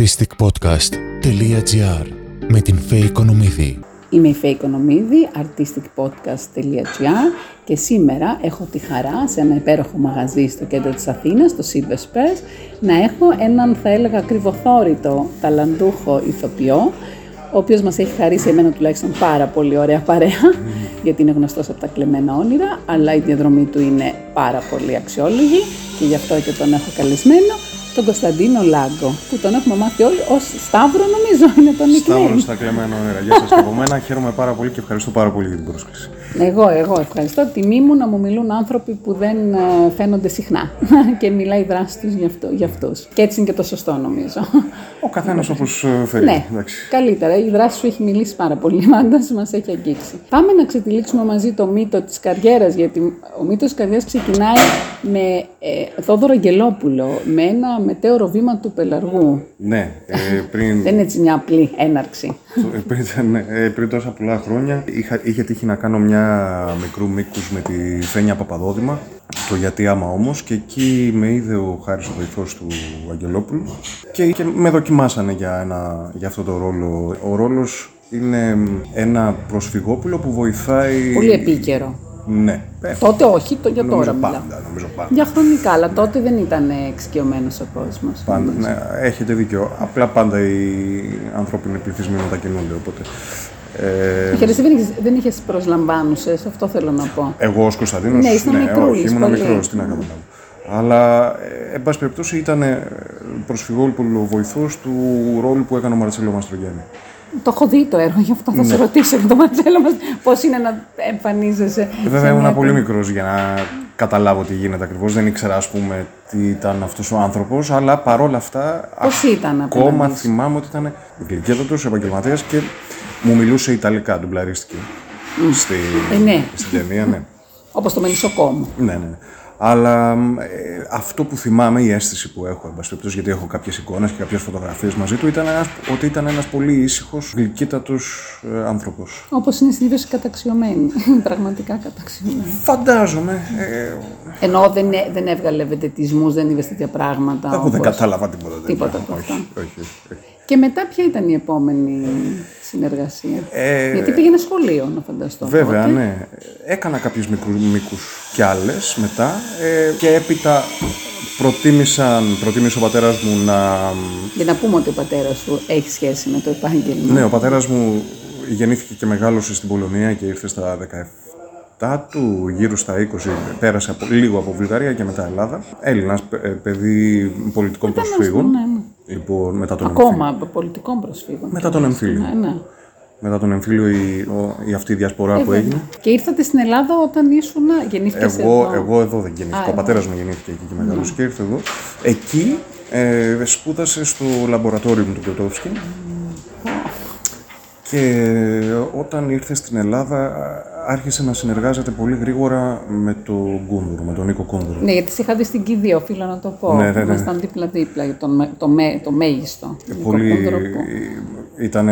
artisticpodcast.gr με την Φέη Οικονομίδη. Είμαι η Φέη Οικονομίδη, artisticpodcast.gr και σήμερα έχω τη χαρά σε ένα υπέροχο μαγαζί στο κέντρο της Αθήνας, το Silver Spurs, να έχω έναν θα έλεγα ακριβοθόρητο ταλαντούχο ηθοποιό, ο οποίος μας έχει χαρίσει εμένα τουλάχιστον πάρα πολύ ωραία παρέα, γιατί είναι γνωστός από τα κλεμμένα όνειρα, αλλά η διαδρομή του είναι πάρα πολύ αξιόλογη και γι' αυτό και τον έχω καλεσμένο τον Κωνσταντίνο Λάγκο, που τον έχουμε μάθει όλοι ως Σταύρο, νομίζω είναι το nickname. Σταύρο στα κλεμμένα όνειρα. Γεια σας και από μένα. Χαίρομαι πάρα πολύ και ευχαριστώ πάρα πολύ για την πρόσκληση. Εγώ, εγώ ευχαριστώ. Τιμή μου να μου μιλούν άνθρωποι που δεν ε, φαίνονται συχνά και μιλάει η δράση τους για, αυτό, για αυτού. Και έτσι είναι και το σωστό, νομίζω. Ο καθένας όπως ε, θέλει. Ναι, εντάξει. καλύτερα. Η δράση σου έχει μιλήσει πάρα πολύ. Μάντα μας έχει αγγίξει. Πάμε να ξετυλίξουμε μαζί το μύτο της καριέρας, γιατί ο μύτος της καριέρας ξεκινάει με ε, Θόδωρο Αγγελόπουλο, με ένα μετέωρο βήμα του πελαργού. Ναι, ε, πριν... Δεν είναι έτσι μια απλή έναρξη. Ε, πριν, ναι, ε, πριν τόσα πολλά χρόνια είχα, είχε τύχει να κάνω μια μικρού μήκους με τη Φένια Παπαδόδημα, το γιατί άμα όμως, και εκεί με είδε ο Χάρης ο βοηθός του Αγγελόπουλου και, και με δοκιμάσανε για, ένα, για αυτό το ρόλο. Ο ρόλος είναι ένα προσφυγόπουλο που βοηθάει... Πολύ επίκαιρο. Ναι. Τότε όχι, το για νομίζω τώρα πάντα, μιλάω. νομίζω πάντα. Για χρονικά, αλλά τότε δεν ήταν εξοικειωμένος ο κόσμος. Πάντα, ναι, έχετε δίκιο. Απλά πάντα οι ανθρώπινοι πληθυσμοί μετακινούνται, οπότε... Ε, Και εσύ δεν είχες, δεν είχες προσλαμβάνουσες, αυτό θέλω να πω. εγώ ως Κωνσταντίνος, Ναι, ήσουν μικρούλης, όχι, ήμουν πολύ. μικρός, τι να καταλάβω. Αλλά, ε, εν πάση περιπτώσει, ήταν προσφυγόπουλο βοηθός του ρόλου που έκανε ο Μαρτσέλο Μαστρογιάννη. Το έχω δει το έργο, γι' αυτό θα Ναι. σε ρωτήσω για το Μαρτσέλο μας, πώς είναι να εμφανίζεσαι. Βέβαια, σε ήμουν μια πολύ ταινία. μικρός για να καταλάβω τι γίνεται ακριβώς. Δεν ήξερα, ας πούμε, τι ήταν αυτός ο άνθρωπος, αλλά παρόλα αυτά... Πώς ήταν Ακόμα απέναντι σου; θυμάμαι ότι ήταν γλυκέτατος, επαγγελματίας και μου μιλούσε Ιταλικά, ντουμπλαρίστηκε. Στη, Ε, ναι. στην ταινία, ναι. Όπως το Μελισσοκόμο. Ναι, ναι. Αλλά ε, αυτό που θυμάμαι, η αίσθηση που έχω, εν πάση περιπτώσει, γιατί έχω κάποιες εικόνες και κάποιες φωτογραφίες μαζί του, ήταν ένας, ότι ήταν ένας πολύ ήσυχος, γλυκύτατος ε, άνθρωπος. Όπως είναι συνήθως οι καταξιωμένοι. Πραγματικά καταξιωμένοι. Φαντάζομαι. Ε, Ενώ δεν, έ- δεν έβγαλε βεντετισμούς, δεν είδες τέτοια πράγματα. εγώ δεν όπως- κατάλαβα τίποτα τέτοιο. Τίποτα από όχι, αυτά. όχι, όχι, όχι. Και μετά ποια ήταν η επόμενη συνεργασία. Ε, Γιατί πήγαινε σχολείο, να φανταστώ. Βέβαια, τότε. ναι. Έκανα κάποιους μικρούς μήκους κι άλλες μετά ε, και έπειτα προτίμησαν, προτίμησε ο πατέρας μου να... Για να πούμε ότι ο πατέρας σου έχει σχέση με το επάγγελμα. Ναι, ο πατέρας μου γεννήθηκε και μεγάλωσε στην Πολωνία και ήρθε στα 17 του, γύρω στα 20, πέρασε από, λίγο από Βουλγαρία και μετά Ελλάδα. Έλληνας, παι- ε, παιδί πολιτικών προσφύγων. ναι, ναι. Λοιπόν, μετά τον εμφύλιο. Ακόμα από πολιτικών προσφύγων. Μετά τον εμφύλιο. Ναι, ναι. Μετά τον εμφύλιο η, ο- η αυτή η διασπορά που έγινε. Και ήρθατε στην Ελλάδα όταν ήσουν. Γεννήθηκες Εγώ, εδώ. εγώ εδώ δεν γεννήθηκα. Α, Ο εδώ. πατέρας μου γεννήθηκε εκεί και μεγάλωσε και ήρθε εδώ. Εκεί ε, σπούδασε στο λαμπορατόριο μου του Πιωτόφσκι. Και όταν ήρθε στην Ελλάδα α, άρχισε να συνεργάζεται πολύ γρήγορα με τον Κούνδουρο, με τον Νίκο Κούνδουρο. Ναι, γιατί σε είχα δει στην Κηδεία, οφείλω να το πω. Ναι, ναι, ναι. Ήμασταν δίπλα-δίπλα, για τον, με- το, με, το μέγιστο. πολύ Νικοκούνδρο που- ήταν.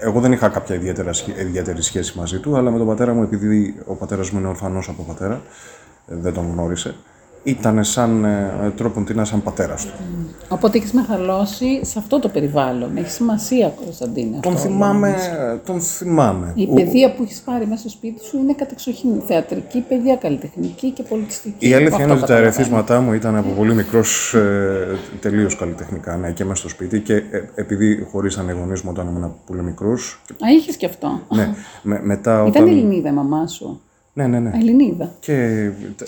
Εγώ δεν είχα κάποια ιδιαίτερα, σχέ- ιδιαίτερη σχέση μαζί του, αλλά με τον πατέρα μου, επειδή ο πατέρας μου είναι ορφανός από πατέρα, ε, δεν τον γνώρισε, ήταν σαν ε, τρόπον τίνα σαν πατέρας του. Οπότε έχεις μεγαλώσει σε αυτό το περιβάλλον. Έχει σημασία, Κωνσταντίνε. Τον αυτό. θυμάμαι, τον θυμάμαι. Η παιδεία που έχεις πάρει μέσα στο σπίτι σου είναι κατεξοχήν θεατρική παιδεία, καλλιτεχνική και πολιτιστική. Η αλήθεια Αυτό είναι ότι τα καταλαβαίνω. ερεθίσματά μου ήταν από πολύ μικρός ε, τελείως καλλιτεχνικά, ναι, και μέσα στο σπίτι. Και ε, επειδή χωρίσανε οι γονεί μου όταν ήμουν πολύ μικρός. Α, είχες και αυτό. Ναι, με, μετά Ήταν όταν. Ελληνίδα η μαμά σου. Ναι, ναι, ναι. Α, Ελληνίδα. Και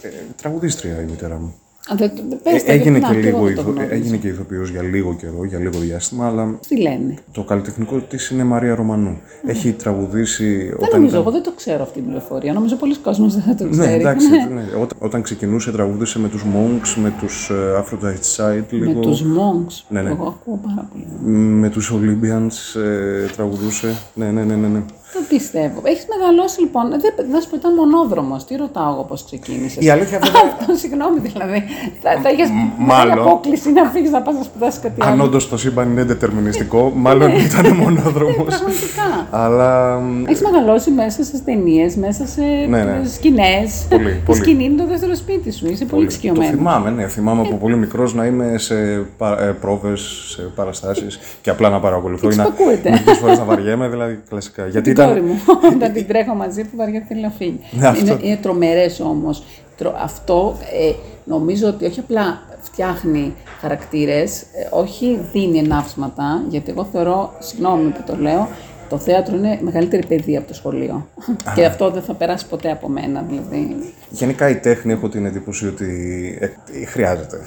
ε, τραγουδίστρια η μητέρα μου. Α, δεν, δεν- πες Ε, τα, έγινε, γιατί και να, εγώ λίγο, δεν το ηθο- γνώριζα. έγινε και ηθοποιός για λίγο καιρό, για λίγο διάστημα, αλλά Τι λένε; το καλλιτεχνικό της είναι Μαρία Ρωμανού. Έχει τραγουδήσει Δεν όταν νομίζω, ήταν... εγώ δεν το ξέρω αυτή την πληροφορία. Νομίζω πολλοί κόσμοι δεν θα το Ναι, ξέρει. εντάξει. Ναι. ναι. Όταν, όταν ξεκινούσε, τραγουδούσε με τους Monks, με τους uh, Aphrodite Side, Με λίγο, τους monks. Ναι, ναι. Εγώ ακούω πάρα πολύ. με τους Olympians ε, τραγουδούσε. Ναι, ναι, ναι, ναι. ναι. Δεν πιστεύω. Έχεις μεγαλώσει λοιπόν. Δεν, δεν σου πω, ήταν μονόδρομος. Τι ρωτάω εγώ πώς ξεκίνησες. Η αλήθεια βέβαια. Αυτό, συγγνώμη δηλαδή. Θα, θα είχε μάλλον. μεγάλη απόκληση να φύγεις να πας να σπουδάσεις κάτι Αν άλλο. όντως το σύμπαν είναι δετερμινιστικό, μάλλον ήταν μονόδρομος. Πραγματικά. Αλλά. Έχεις μεγαλώσει μέσα σε ταινίες, μέσα σε Ναι, ναι. σκηνές. Πολύ, Η πολύ. σκηνή είναι το δεύτερο σπίτι σου. Είσαι πολύ Το εξοικειωμένος. θυμάμαι, ναι. Θυμάμαι από πολύ μικρός να είμαι σε πα, ε, πρόβες, σε παραστάσεις και απλά να παρακολουθώ. ή να Εξυπακούεται. Μερικές φορές να βαριέμαι, δηλαδή κλασικά. Γιατί την κόρη ήταν. μου, όταν την τρέχω μαζί που βαριά θέλει να φύγει. Ναι, αυτό. είναι, είναι τρομερές όμως. Τρο- αυτό ε, νομίζω ότι όχι απλά φτιάχνει χαρακτήρες, ε, όχι δίνει ενάψματα, γιατί εγώ θεωρώ, συγγνώμη που το λέω, το θέατρο είναι μεγαλύτερη παιδεία από το σχολείο. και αυτό δεν θα περάσει ποτέ από μένα, δηλαδή. Γενικά η τέχνη έχω την εντύπωση ότι ε, χρειάζεται.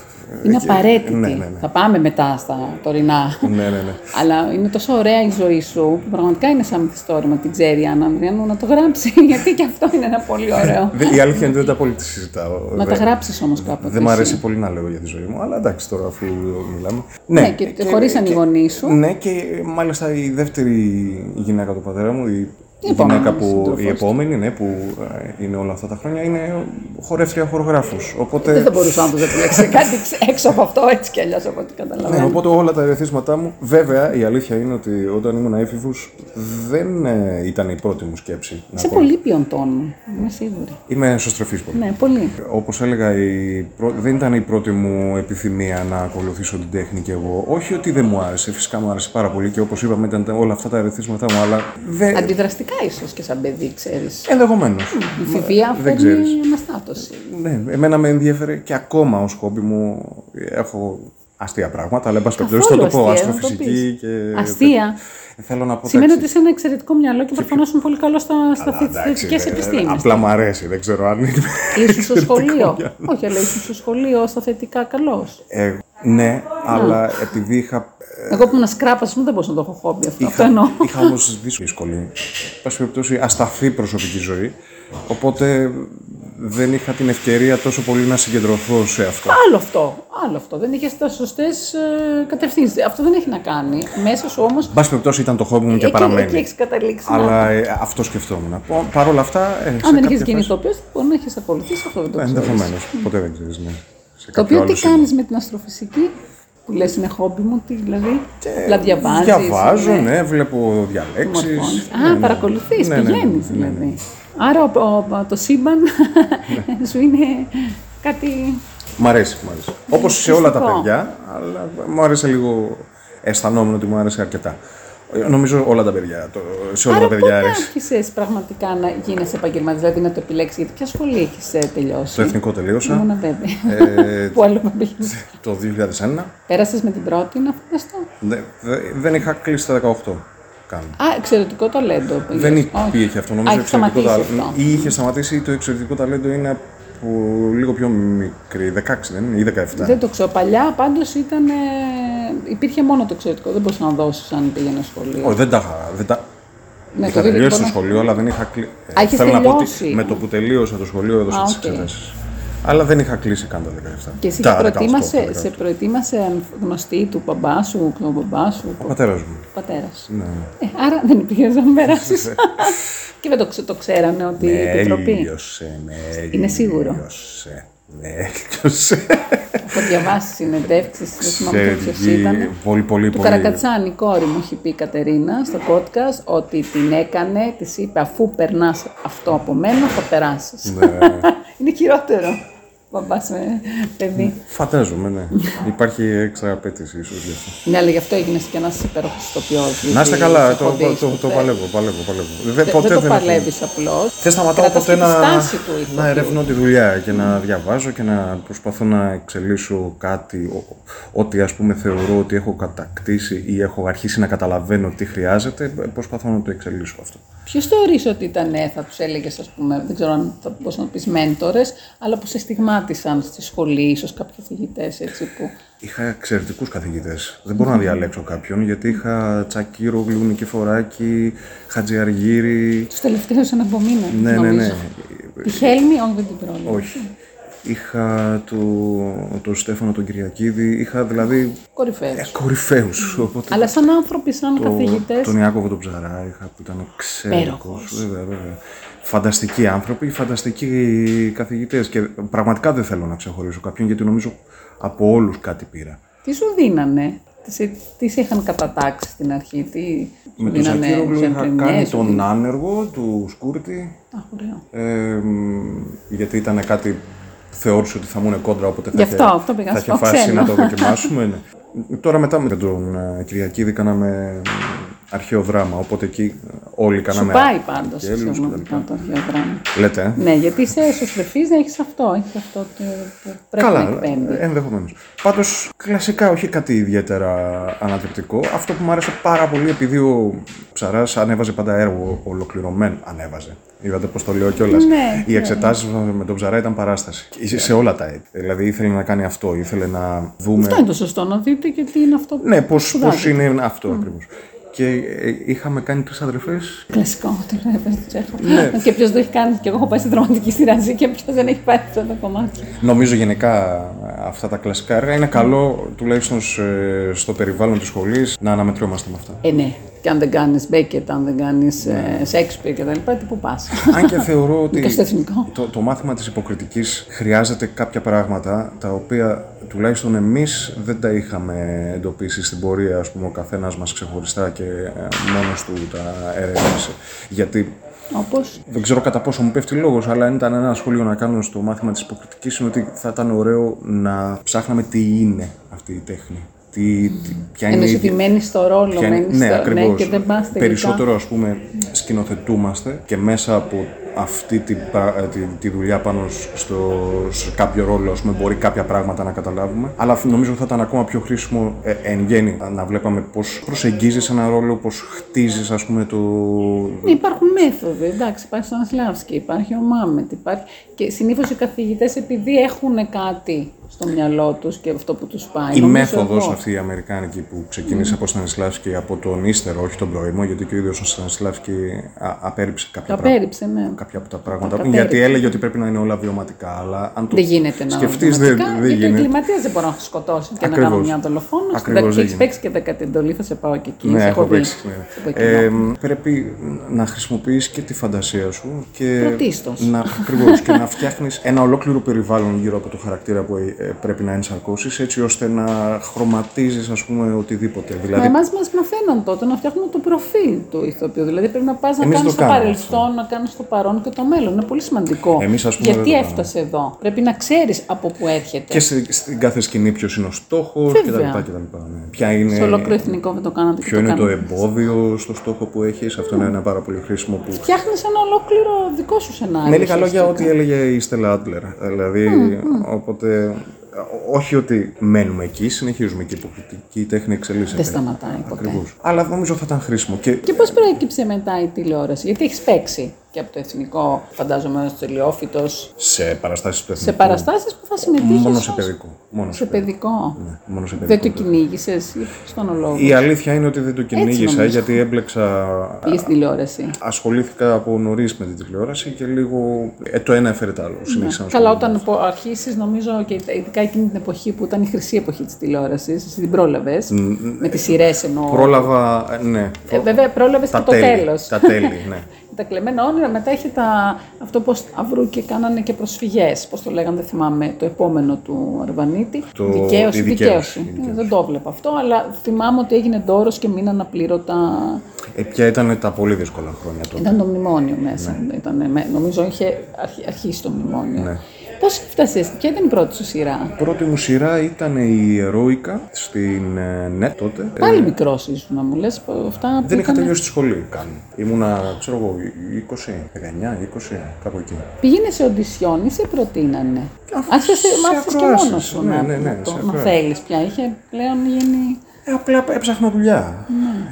Είναι Και- απαραίτητη. Ναι, ναι, ναι. Θα πάμε μετά στα τωρινά. ναι, ναι, ναι. Αλλά είναι τόσο ωραία η ζωή σου που πραγματικά είναι σαν μυθιστόρημα. Την ξέρει η Άννα Ανδριανού να το γράψει, γιατί και αυτό είναι ένα πολύ ωραίο. Δε- Η αλήθεια είναι ότι δεν τα πολύ τη συζητάω. Να τα Δεν- γράψεις όμως κάποτε. Δεν μου εσύ. αρέσει πολύ να λέω για τη ζωή μου, αλλά εντάξει τώρα αφού μιλάμε. Ναι, και, χωρίσαν οι γονεί σου. Ναι, και μάλιστα η δεύτερη γυναίκα του πατέρα μου, η, Η γυναίκα επόμενη που. σύντροφος Η επόμενη, ναι, που ε, είναι όλα αυτά τα χρόνια, είναι χορεύτρια χορογράφο. Δεν Οπότε. θα μπορούσε να του επιλέξει κάτι ξε- έξω από αυτό έτσι κι αλλιώς από ό,τι Ναι, καταλαβαίνω. οπότε όλα τα ερεθίσματά μου. Βέβαια, η αλήθεια είναι ότι όταν ήμουν έφηβος δεν ε, ήταν η πρώτη μου σκέψη. να Είσαι πω. πολύ ποιοντών μου. Είμαι σίγουρη. Είμαι εσωστρεφής πολύ. Ναι, πολύ. Όπως έλεγα, η πρω- δεν ήταν η πρώτη μου επιθυμία να ακολουθήσω την τέχνη και εγώ. Όχι ότι δεν μου άρεσε, φυσικά μου άρεσε πάρα πολύ και όπως είπαμε ήταν όλα αυτά τα ερεθίσματά μου, αλλά δεν... Αντιδραστικά ίσως και σαν παιδί, ξέρεις. Ενδεχομένως. Η φιβία δεν φέρνει ξέρεις. αναστάτωση. Ναι, εμένα με ενδιαφέρε και ακόμα ως χόμπι μου έχω αστεία πράγματα, αλλά εν πάση περιπτώσει θα Καθόλου το πω, αστεία, να το αστροφυσική πεις. και... Αστεία. Θέλω να πω Σημαίνει ότι εντάξει, είσαι ένα εξαιρετικό μυαλό και προφανώς είναι πολύ καλό στα, στα αλλά εντάξει, θετικέ δεν- επιστήμες. Απλά μου αρέσει, δεν ξέρω αν είναι... Ήσουν στο σχολείο. Όχι, αλλά ήσουν στο σχολείο στα θετικά καλό. Ε, ναι, αλλά επειδή είχα Εγώ που ήμουν σκράπα, μου δεν μπορούσα να το έχω χόμπι αυτό. Αυτό Είχα, εννοώ. είχα όμως δύσκολη, εν πάση περιπτώσει, ασταθή προσωπική ζωή. Οπότε δεν είχα την ευκαιρία τόσο πολύ να συγκεντρωθώ σε αυτό. Άλλο αυτό. Άλλο αυτό. Δεν είχες τα σωστές κατευθύνσεις. Αυτό δεν έχει να κάνει. Μέσα σου όμω. Εν πάση περιπτώσει ήταν το χόμπι μου και Εκεί, παραμένει. εκεί έχεις καταλήξει. να- Αλλά ε, αυτό σκεφτόμουν. Παρ' όλα αυτά. Ε, Αν δεν είχε είχες γίνει ηθοποιό, μπορεί να έχεις ακολουθήσει αυτό δεν το ξέρω. Ενδεχομένως. Ποτέ δεν ξέρεις. Ναι. Σε Το κάποιο οποίο άλλο τι κάνεις με την αστροφυσική, που λες είναι χόμπι μου, τι δηλαδή. Απλά διαβάζεις. Διαβάζω, ναι, βλέπω διαλέξεις. Α, παρακολουθείς, Ναι, ναι, ναι, πηγαίνει ναι, ναι, ναι. δηλαδή. Άρα ο- ο- το σύμπαν σου είναι κάτι. Μ' αρέσει, μ' αρέσει. Όπως σε όλα τα Φυσικό. παιδιά, αλλά μου άρεσε λίγο. Αισθανόμουν ότι μου άρεσε αρκετά. Ε, Νομίζω όλα τα παιδιά. Το, σε όλα Άρα τα πότε παιδιά αρέσει. άρχισες πραγματικά να γίνεσαι επαγγελματίας, δηλαδή να το επιλέξεις, γιατί ποια σχολή έχεις τελειώσει; Το εθνικό τελείωσα Ήμουν βέβαια. ε, Πού άλλο να πήγαινε. το 2001. Πέρασες με την πρώτη, να φανταστώ. Δε- δε- δεν είχα κλείσει τα 18 καν. Α, εξαιρετικό ταλέντο. πήγες. Δεν Όχι. υπήρχε αυτό. Α, Νομίζω έχεις εξαιρετικό σταματήσει ταλέντο. αυτό. Ή είχε σταματήσει ή το εξαιρετικό ταλέντο είναι από λίγο πιο μικρή. 16 δεν είναι, ή 17. Δεν το ξέρω. Παλιά πάντως ήταν. Ε, υπήρχε μόνο το εξαιρετικό. Δεν μπορούσε να δώσει αν πήγαινε σχολείο. Όχι, δεν τα είχα. Δεν τα... Ναι, είχα το δίδυμο τελειώσει το να- σχολείο, αλλά δεν είχα κλείσει. Α, είχες Θέλω να πω ότι τελειώσει. με το που τελείωσα το σχολείο έδωσα Α, τις οκ. εξετάσει. Αλλά δεν είχα κλείσει καν τα 17. Και εσύ Τα σε 18, προετοίμασε, τα σε 18. προετοίμασε γνωστή του μπαμπά σου, του μπαμπά σου, Ο πατέρας μου. πατέρας σου. Ναι. Ε, άρα δεν υπήρχε να περάσεις. και δεν το, ξε- το ξέρανε ότι η Με επιτροπή. έλειωσε, με Είναι σίγουρο. έλειωσε, Με έλειωσε. Έχω διαβάσεις συνεντεύξεις, δεν θυμάμαι ποιος Ξέρει, ήταν. Πολύ, πολύ, Του πολύ. Καρακατσάνη, η κόρη μου, έχει πει η Κατερίνα στο podcast ότι την έκανε, της είπε αφού περνάς αυτό από μένα, θα περάσεις. Ναι. Είναι χειρότερο. Μπαμπάς με παιδί. Φαντάζομαι, ναι. Υπάρχει έξτρα απέτηση ίσως γι' αυτό. Ναι, αλλά γι' αυτό έγινε και ένας υπέροχο ηθοποιό. Να είστε καλά, το, το, το, το παλεύω, παλεύω, παλεύω. Δεν, Δεν, ποτέ δεν το δεν έχω- παλεύεις απλώς. Δεν σταματάω Κρατάς ποτέ και τη να, στάση του ηθοποιού. να ερευνώ τη δουλειά και να διαβάζω και να προσπαθώ να εξελίσσω κάτι, ο- ό,τι ας πούμε θεωρώ ότι έχω κατακτήσει ή έχω αρχίσει να καταλαβαίνω τι χρειάζεται, προσπαθώ να το εξελίσσω αυτό. Ποιος θεωρείς ότι ήταν, ε, θα τους έλεγες, ας πούμε, δεν ξέρω αν θα μπορούσα να πεις μέντορες, αλλά που σε στιγμάτισαν στη σχολή, ίσως κάποιοι φοιτητέ έτσι που. Είχα εξαιρετικούς καθηγητές. Δεν μπορώ να διαλέξω κάποιον γιατί είχα Τσακύρογλου, Νικηφοράκη, Χατζιαργύρη. Τους τελευταίους ένα από μήνα. Ναι, ναι, ναι. Τη Χέλμη, όχι δεν την πρόλαβα. Όχι. είχα το, το Στέφανο τον Κυριακίδη, είχα δηλαδή Κορυφαίους. ε, κορυφαίους. Οπότε Αλλά σαν άνθρωποι, σαν το- καθηγητέ. Τον Ιάκωβο τον Ψαρά είχα που ήταν εξαίρετος. Υπέροχος. Βέβαια, βέβαια. Φανταστικοί άνθρωποι, φανταστικοί καθηγητές και πραγματικά δεν θέλω να ξεχωρίσω κάποιον γιατί νομίζω από όλους κάτι πήρα. Τι σου δίνανε, τις, σε- τις σε είχαν κατατάξει στην αρχή, τι σου Με τον δίνανε Ζακύρογλου σε είχα πρεμιές, κάνει σου τον δίνανε- άνεργο του Σκούρτη Α, ωραίο. ε, μ, γιατί ήταν κάτι θεώρησε ότι θα μου είναι κόντρα οπότε θα Γι' είχε, αυτό, αυτό πήγα θα να είχε σου πω, φάση ξένο. να το δοκιμάσουμε. ναι. Τώρα μετά με τον ε, Κυριακίδη κάναμε μ, αρχαίο δράμα οπότε εκεί ε, όλοι Σου κάναμε πάει πάντως αγγέλους το κτλ. αρχαίο δράμα. Λέτε, ε; Ναι, γιατί είσαι εσωστρεφή, να έχεις αυτό. Έχεις αυτό το, που πρέπει να Καλά, εκπέμπεις. ενδεχομένως. Πάντως, κλασικά όχι κάτι ιδιαίτερα ανατρεπτικό. Αυτό που μου άρεσε πάρα πολύ, επειδή ο Ψαράς ανέβαζε πάντα έργο ολοκληρωμένο. Ανέβαζε. Είδατε πώς το λέω κιόλας. Ναι, Οι εξετάσεις με τον Ψαρά ήταν παράσταση. Και Σε όλα τα έτη. Δηλαδή ήθελε να κάνει αυτό, ήθελε να δούμε. Αυτό είναι το σωστό, να δείτε και τι είναι αυτό που Ναι, πώς σπουδάζετε. είναι αυτό ακριβώς. Και ε, είχαμε κάνει τρεις αδερφές. Κλασικό, το λέω, Τσέχο. Ναι. Και ποιος το έχει κάνει, και εγώ έχω πάει στην δραματική σειραζή και ποιος δεν έχει πάει σε αυτά τα κομμάτια. Νομίζω γενικά αυτά τα κλασικά έργα είναι καλό, τουλάχιστον σε- στο περιβάλλον της σχολής, να αναμετριόμαστε με αυτά. Ε, ναι. Και αν δεν κάνεις Μπέκετ, αν δεν κάνεις Σέξπιρ κτλ. Τι που πας. Αν και θεωρώ ότι Και στο εθνικό. το, το μάθημα της υποκριτικής χρειάζεται κάποια πράγματα τα οποία τουλάχιστον εμείς δεν τα είχαμε εντοπίσει στην πορεία, ας πούμε, ο καθένας μας ξεχωριστά και ε, μόνος του τα ερεύνησε. Γιατί Όπως; δεν ξέρω κατά πόσο μου πέφτει λόγος, αλλά αν ήταν ένα σχόλιο να κάνω στο μάθημα της υποκριτικής είναι ότι θα ήταν ωραίο να ψάχναμε τι είναι αυτή η τέχνη. Τι, τι, ποια είναι Ενώ η- ότι μένει στο ρόλο, Ποια είναι- μένεις ναι, στο. ακριβώς. και δεν πας τελικά. Περισσότερο ας πούμε σκηνοθετούμαστε και μέσα από αυτή τη, πρα- ε, τη, τη δουλειά πάνω στο, σε κάποιο ρόλο ας πούμε, μπορεί κάποια πράγματα να καταλάβουμε. Αλλά νομίζω θα ήταν ακόμα πιο χρήσιμο ε, εν γέννη να βλέπαμε πώς προσεγγίζεις ένα ρόλο, πώς χτίζεις ας πούμε το... Υπάρχουν μέθοδοι, εντάξει, υπάρχει ο Στανισλάβσκι, υπάρχει ο Μάμετ, υπάρχει... και συνήθως οι καθηγητές επειδή έχουν κάτι στο μυαλό τους και αυτό που τους πάει. Η νομίζω μέθοδος εγώ. αυτή η αμερικάνικη που ξεκίνησε από Στανισλάβσκι από τον ύστερο, όχι τον πρώιμο, γιατί και ο ίδιος ο Στανισλάβσκι α- απέρριψε κάποια Το πράγματα. απέρριψε, ναι. κάποια από τα πράγματα. Τα γιατί απέρριψε. έλεγε ότι πρέπει να είναι όλα βιωματικά. Αλλά αν το Δεν γίνεται να σκεφτείς, δεν, πραγματικά, δεν γιατί ο γίνεται. εγκληματίας δεν μπορεί να σκοτώσει και να Ακριβώς. κάνω μια δολοφόνο. Ακριβώς δεν Έχεις παίξει και δέκατη εντολή, θα σε πάω και εκεί. Ναι, σε έχω δει. παίξει. Σε Ναι. πω εκείνο. Ε, πρέπει να χρησιμοποιείς και τη φαντασία σου και Πρωτίστως. να, ακριβώς, και να φτιάχνεις ένα ολόκληρο περιβάλλον γύρω από το χαρακτήρα που ε, πρέπει να ενσαρκώσεις έτσι ώστε να χρωματίζεις ας πούμε οτιδήποτε. Μα Δηλαδή, εμά μας μαθαίναν τότε να φτιάχνουμε το προφίλ του ηθοποιού. Δηλαδή πρέπει να πας να Εμείς κάνεις το το κάνουμε παρελθόν, να κάνεις το παρόν και το μέλλον. Είναι πολύ σημαντικό. Εμείς, ας πούμε, Γιατί δεν το έφτασε εδώ; Πρέπει να ξέρεις από πού έρχεται. και στη- στην κάθε σκηνή ποιος είναι ο στόχος Βέβαια. κτλ. κτλ. Ναι. Ποια είναι, Σε ολόκληρο εθνικό δεν το κάνατε και ποιο το είναι το κάνατε. εμπόδιο στο στόχο που έχεις. Αυτό είναι ένα πάρα πολύ χρήσιμο που Φτιάχνεις ένα ολόκληρο δικό σου σενάριο. Με λίγα λόγια, ουσιαστικά. ό,τι έλεγε η Στέλλα Άντλερ. Δηλαδή, οπότε, όχι ότι μένουμε εκεί, συνεχίζουμε και η υποκριτική τέχνη εξελίσσεται. Δεν σταματάει ποτέ. Ακριβώς. Αλλά νομίζω θα ήταν χρήσιμο. Και, Και πώς προέκυψε μετά η τηλεόραση, Γιατί έχεις παίξει; Και από το εθνικό, φαντάζομαι, στο Τελειόφυτο, σε παραστάσεις του σε εθνικού. παραστάσεις που θα συμμετείχε. Μόνο σε παιδικό. Μόνο Σε παιδικό. Ναι, μόνο σε Δεν παιδικό. το κυνήγησες, στον ολόγο. Η αλήθεια είναι ότι δεν το κυνήγησα νομίζω. γιατί έμπλεξα. Πήγες στην τηλεόραση. Ασχολήθηκα από νωρίς με την τηλεόραση και λίγο. Ε, το ένα έφερε το άλλο. Συνέχισα να Καλά, ασχολούμαι. όταν αρχίσεις, νομίζω και ειδικά εκείνη την εποχή που ήταν η χρυσή εποχή της τηλεόρασης, εσύ την πρόλαβες. Με τις σειρές εννοώ. Πρόλαβα. ε, Ναι. Ε, βέβαια, πρόλαβες και τα το τέλη. τέλος. Τα τέλη, ναι. Τα κλεμμένα όνειρα, μετά είχε τα, αυτό πως αυρού και κάνανε και προσφυγές, πώς το λέγανε, δεν θυμάμαι, το επόμενο του Αρβανίτη. Το- δικαίωση, η δικαίωση. δικαίωση, η Ε, δικαίωση. Δεν το βλέπα αυτό, αλλά θυμάμαι ότι έγινε ντόρος και μείναν απλήρωτα. Ε, ποια ήταν τα πολύ δύσκολα χρόνια τότε. Ήταν το μνημόνιο μέσα. Ναι. Ήτανε με- νομίζω είχε αρχι- αρχίσει το μνημόνιο. Ναι. Πώς έφτασες, ποια ήταν η πρώτη σου σειρά; Πρώτη μου σειρά ήταν η Ερώικα στην ε, ΝΕΤ τότε. Ε, Πάλι μικρός ήσουν να μου λες, που αυτά που δεν είχα ήταν- τελειώσει τη σχολή καν. Ήμουνα, ξέρω εγώ, 20, 19, 20, κάπου εκεί. Πήγαινε σε οντισιόν ή σε προτείνανε; Αφού Άρχισε σε μάθεις και ακροάσεις. μόνος σου Ναι, να, ναι, ναι, να, το- σε να ακροάσεις. θέλεις πια. Είχε πλέον γίνει Ε, απλά έψαχνα δουλειά.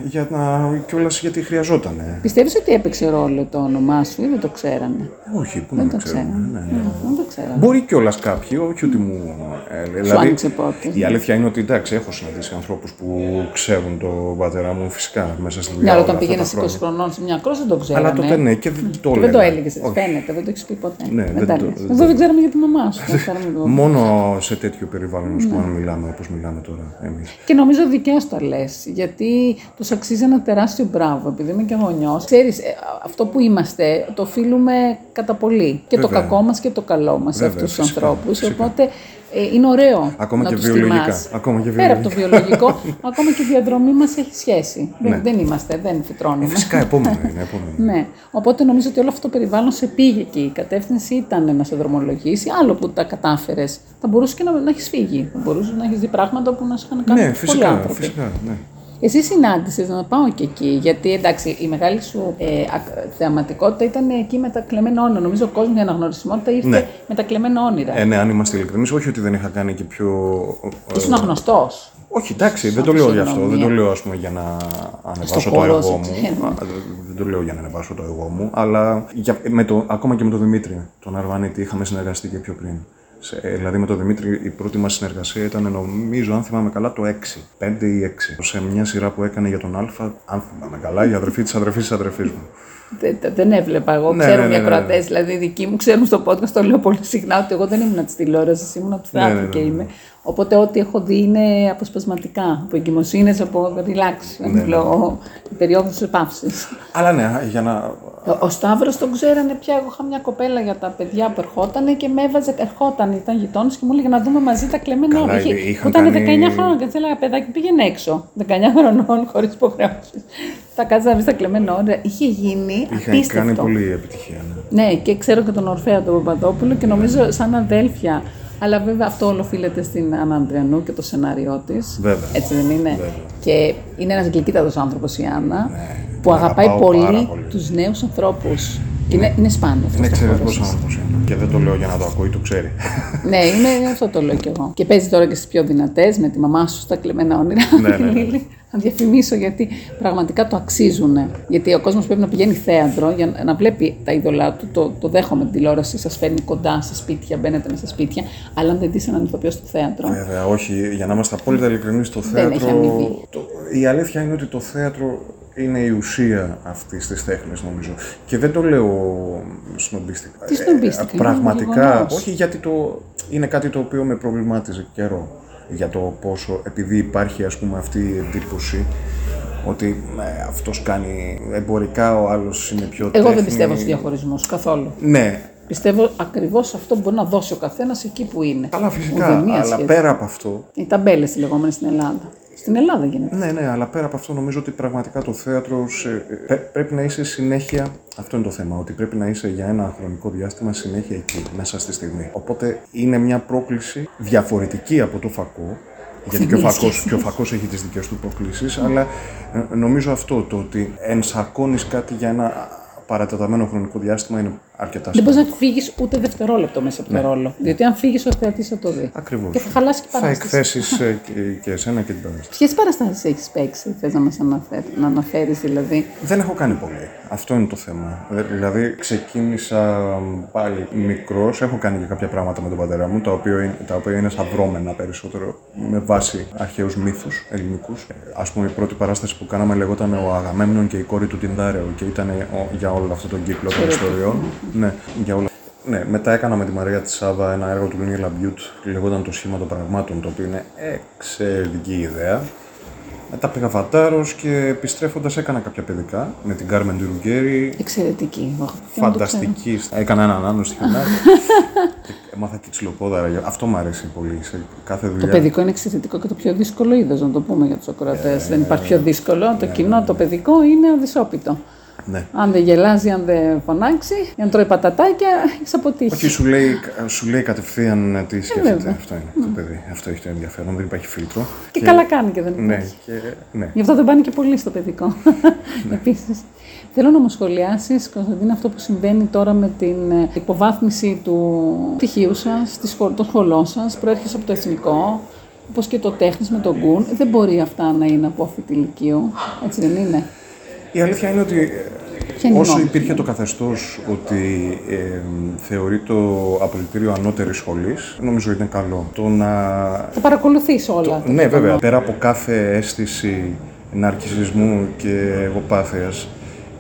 Για να... κιόλας γιατί χρειαζόταν. Πιστεύεις ότι έπαιξε ρόλο το όνομά σου ή δεν το ξέρανε; Όχι, πού να Δεν το το ξέρουμε. ξέρανε. Ναι, ναι. Ναι, Δεν το ξέρανε. Μπορεί κιόλας κάποιοι, όχι ότι μου. Ε, δηλαδή, άνοιξε πόρτες. η αλήθεια είναι ότι εντάξει, έχω συναντήσει ανθρώπους που ξέρουν τον πατέρα μου φυσικά μέσα στη δουλειά. Ναι, αλλά όλα όταν αυτά τα πήγαινε 20 χρόνια. χρονών σε μια κρόση δεν το ξέρανε. Αλλά τότε ναι, και δεν το Και δεν το έλεγα. έλεγες, Όχι. φαίνεται, δεν το έχεις πει ποτέ. Ναι, δεν δεν τα το- λες. δεν Εδώ το- δεν ξέραμε για τη μαμά σου. δεν ξέραμε για το- Μόνο σε τέτοιο περιβάλλον, ας Ναι. πούμε, αν μιλάμε όπως μιλάμε τώρα εμείς. Και νομίζω δικαίω τα λες, γιατί τους αξίζει ένα τεράστιο μπράβο, επειδή είμαι και γονιός. Ξέρεις, αυτό που είμαστε το οφείλουμε κατά πολύ. Και το Βέβαια. κακό μας και το καλό μας σε Βέβαια, αυτούς τους φυσικά, ανθρώπους. φυσικά. Οπότε ε, είναι ωραίο. Ακόμα να και τους βιολογικά, τιμάς. ακόμα και Πέρα από το βιολογικά. βιολογικό, ακόμα και η διαδρομή μας έχει σχέση. Ναι. Δεν, δεν είμαστε, δεν φυτρώνουμε. Φυσικά, επόμενο είναι. Επόμενο. Ναι. Οπότε νομίζω ότι όλο αυτό το περιβάλλον σε πήγε εκεί. Η κατεύθυνση ήταν να σε δρομολογήσει. Άλλο που τα κατάφερες, θα μπορούσε και να, να έχεις φύγει. Θα μπορούσες να έχεις δει πράγματα που να σε είχαν κάνει Ναι, πολλοί φυσικά. άνθρωποι. φυσικά ναι. Εσύ συνάντησες να πάω και εκεί, γιατί εντάξει, η μεγάλη σου ε, ακ- θεαματικότητα ήταν εκεί με τα κλεμμένα όνειρα. Νομίζω ο κόσμος η αναγνωρισιμότητα ήρθε Ναι. με τα κλεμμένα όνειρα. Ε, ναι, αν είμαστε ειλικρινείς, όχι ότι δεν είχα κάνει και πιο. ε, Ήσουν γνωστός. Όχι, εντάξει, Σαν δεν το λέω γι' αυτό. φυσιογνωμία. Δεν το λέω ας πούμε, για να ανεβάσω Στο το χώρο εγώ σου, μου. ξέρουμε. Α, Δεν το λέω για να ανεβάσω το εγώ μου. Αλλά για, με το, ακόμα και με τον Δημήτρη, τον Αρβανίτη, είχαμε συνεργαστεί και πιο πριν. Σε, δηλαδή με τον Δημήτρη η πρώτη μας συνεργασία ήταν νομίζω, αν θυμάμαι καλά, το 6. 5 ή 6. Σε μια σειρά που έκανε για τον Α, αν θυμάμαι καλά, η αδερφή της αδερφής της αδερφής μου. Δεν, δεν έβλεπα εγώ. Ναι, Ξέρουν ναι, οι ναι, ναι, ναι. ακροατέ, δηλαδή οι δικοί μου ξέρουν στο podcast, το λέω πολύ συχνά ότι εγώ δεν ήμουν της τηλεόρασης, ήμουν του θεάτρου ναι, ναι, και ναι. είμαι. Οπότε ό,τι έχω δει είναι αποσπασματικά, από εγκυμοσύνες, από relax, Ναι, λόγω περιόδους επάυση. Αλλά ναι, για να. Ο, ο Σταύρος τον ξέρανε πια. Εγώ είχα μια κοπέλα για τα παιδιά που ερχόταν και με έβαζε, ερχόταν, ήταν γειτόνι και μου έλεγε να δούμε μαζί τα κλεμμένα Καλά, όνειρα. Είχε- είχαν που ήταν κάνει- 19 χρόνια και τη έλεγα παιδάκι πήγαινε έξω. 19 χρονών, χωρίς υποχρεώσεις. Τα κάτσε να βρει τα κλεμμένα όνειρα. Είχε γίνει Είχαν απίστευτο. κάνει πολύ επιτυχία. Ναι. Ναι, και ξέρω και τον Ορφέα τον Παπαδόπουλο και νομίζω σαν αδέλφια. Αλλά βέβαια αυτό όλο οφείλεται στην Άννα Ανδριανού και το σενάριό της. Βέβαια. Έτσι δεν είναι; Βέβαια. Και είναι ένας γλυκύτατος άνθρωπος η Άννα που την αγαπάει αγαπάω πάρα πολύ, πολύ. τους νέους ανθρώπους. Και είναι, είναι σπάνιο αυτό. Είναι στο χώρο εξαιρετικός σας. άνθρωπος είναι. Και δεν το λέω για να το ακούει, το ξέρει. Ναι, είναι, αυτό το λέω κι εγώ. Και παίζει τώρα και στις πιο δυνατές με τη μαμά σου στα κλεμμένα όνειρα. Ναι, ναι, ναι. Λίλη. Να διαφημίσω γιατί πραγματικά το αξίζουν. Γιατί ο κόσμος πρέπει να πηγαίνει θέατρο για να- να βλέπει τα είδωλά του. Το, το δέχομαι την τηλεόραση, σας φέρνει κοντά στα σπίτια, μπαίνετε μέσα στα σπίτια. Αλλά αν δεν δεις έναν ηθοποιό στο θέατρο. Βέβαια, όχι, για να είμαστε απόλυτα ειλικρινείς, το Δεν έχει θέατρο. αμοιβή. Το, η αλήθεια είναι ότι το θέατρο είναι η ουσία αυτής της τέχνης, νομίζω. Και δεν το λέω σνομπίστικα. Τι σνομπίστικα, Ε, είναι πραγματικά, γεγονός. όχι γιατί το, είναι κάτι το οποίο με προβλημάτιζε καιρό. Για το πόσο, επειδή υπάρχει ας πούμε αυτή η εντύπωση ότι ε, αυτός κάνει εμπορικά, ο άλλος είναι πιο Εγώ δεν τέχνη. πιστεύω στους διαχωρισμούς καθόλου. Ναι, Πιστεύω ακριβώς αυτό που μπορεί να δώσει ο καθένας εκεί που είναι. καλά φυσικά, Ουδέμια αλλά σχέση. πέρα από αυτό, Οι ταμπέλες οι λεγόμενες στην Ελλάδα. Στην Ελλάδα γίνεται. Ναι, ναι, αλλά πέρα από αυτό νομίζω ότι πραγματικά το θέατρο σε- ε, πρέπει να είσαι συνέχεια. Αυτό είναι το θέμα, ότι πρέπει να είσαι για ένα χρονικό διάστημα συνέχεια εκεί, μέσα στη στιγμή. Οπότε είναι μια πρόκληση διαφορετική από το φακό. Γιατί και ο, Καμία φακός, σχέση. και ο φακός έχει τις δικές του προκλήσεις, αλλά ε, νομίζω αυτό το ότι ενσακώνεις κάτι για ένα παρατεταμένο χρονικό διάστημα είναι αρκετά Δεν μπορείς σημαντικό. να φύγεις ούτε δευτερόλεπτο μέσα από το ρόλο. Διότι αν φύγεις, ο θεατή θα το δεις. Ακριβώς. Και θα χαλάσει και η Θα παράσταση. εκθέσεις ε, και, και εσένα και την παράσταση. Ποιες παραστάσεις έχεις παίξει, θες να μας αναφέρει, να αναφέρεις δηλαδή; Δεν έχω κάνει πολύ. Αυτό είναι το θέμα. Ε, Δηλαδή, ξεκίνησα πάλι μικρός. Έχω κάνει και κάποια πράγματα με τον πατέρα μου, τα οποία είναι, τα οποία είναι σταυρώμενα περισσότερο με βάση αρχαίους μύθους ελληνικούς. Α πούμε, η πρώτη παράσταση που κάναμε λεγόταν Ο Αγαμέμνων και η κόρη του Τυνδάρεω και ήταν ο- για όλο αυτό τον κύκλο των ιστοριών. Ναι, για όλα. Ναι, μετά έκανα με τη Μαρία τη Σάβα ένα έργο του Νιλ Λαμπιούτ, λεγόταν Το Σχήμα των Πραγμάτων, το οποίο είναι εξαιρετική ιδέα. Μετά πήγα φαντάρο και επιστρέφοντας έκανα κάποια παιδικά με την Κάρμεν Ρουγγέρη. Εξαιρετική. Αχ, και να το ξέρω. Φανταστική. Έκανα έναν άλλο στιχανάκι. και έμαθα και ξυλοπόδαρα. Αυτό μου αρέσει πολύ. Σε κάθε δουλειά. Το παιδικό είναι εξαιρετικό και το πιο δύσκολο είδος, να το πούμε για τους ακροατές. Δεν υπάρχει πιο δύσκολο. Το κοινό, το παιδικό είναι αδυσόπιτο. Ναι. Αν δεν γελάζει, αν δεν φωνάξει, αν τρώει πατατάκια, έχεις αποτύχει. Όχι, σου λέει, σου λέει κατευθείαν τι σκέφτεται. Ε, βέβαια. Αυτό είναι το παιδί. Αυτό έχει το ενδιαφέρον. Δεν υπάρχει φίλτρο. Και καλά κάνει και δεν υπάρχει. Ναι, και, ναι. Γι' αυτό δεν πάνε και πολύ στο παιδικό. Επίσης. Θέλω να μου σχολιάσεις, Κωνσταντίνα, αυτό που συμβαίνει τώρα με την ε, υποβάθμιση του πτυχίου σας, των σχολών σας. Προέρχεσαι από το εθνικό. όπως και το τέχνης με τον γκουν, δεν μπορεί αυτά να είναι από αυτή τη ηλικία. Έτσι δεν είναι; Η αλήθεια είναι ότι Ποια είναι η όσο γνώμη υπήρχε το καθεστώς ότι ε, θεωρεί το απολυτήριο ανώτερης σχολής, νομίζω είναι καλό. Το να... Θα παρακολουθείς όλα. Ναι, βέβαια. Πέρα από κάθε αίσθηση ναρκισισμού και εγωπάθειας,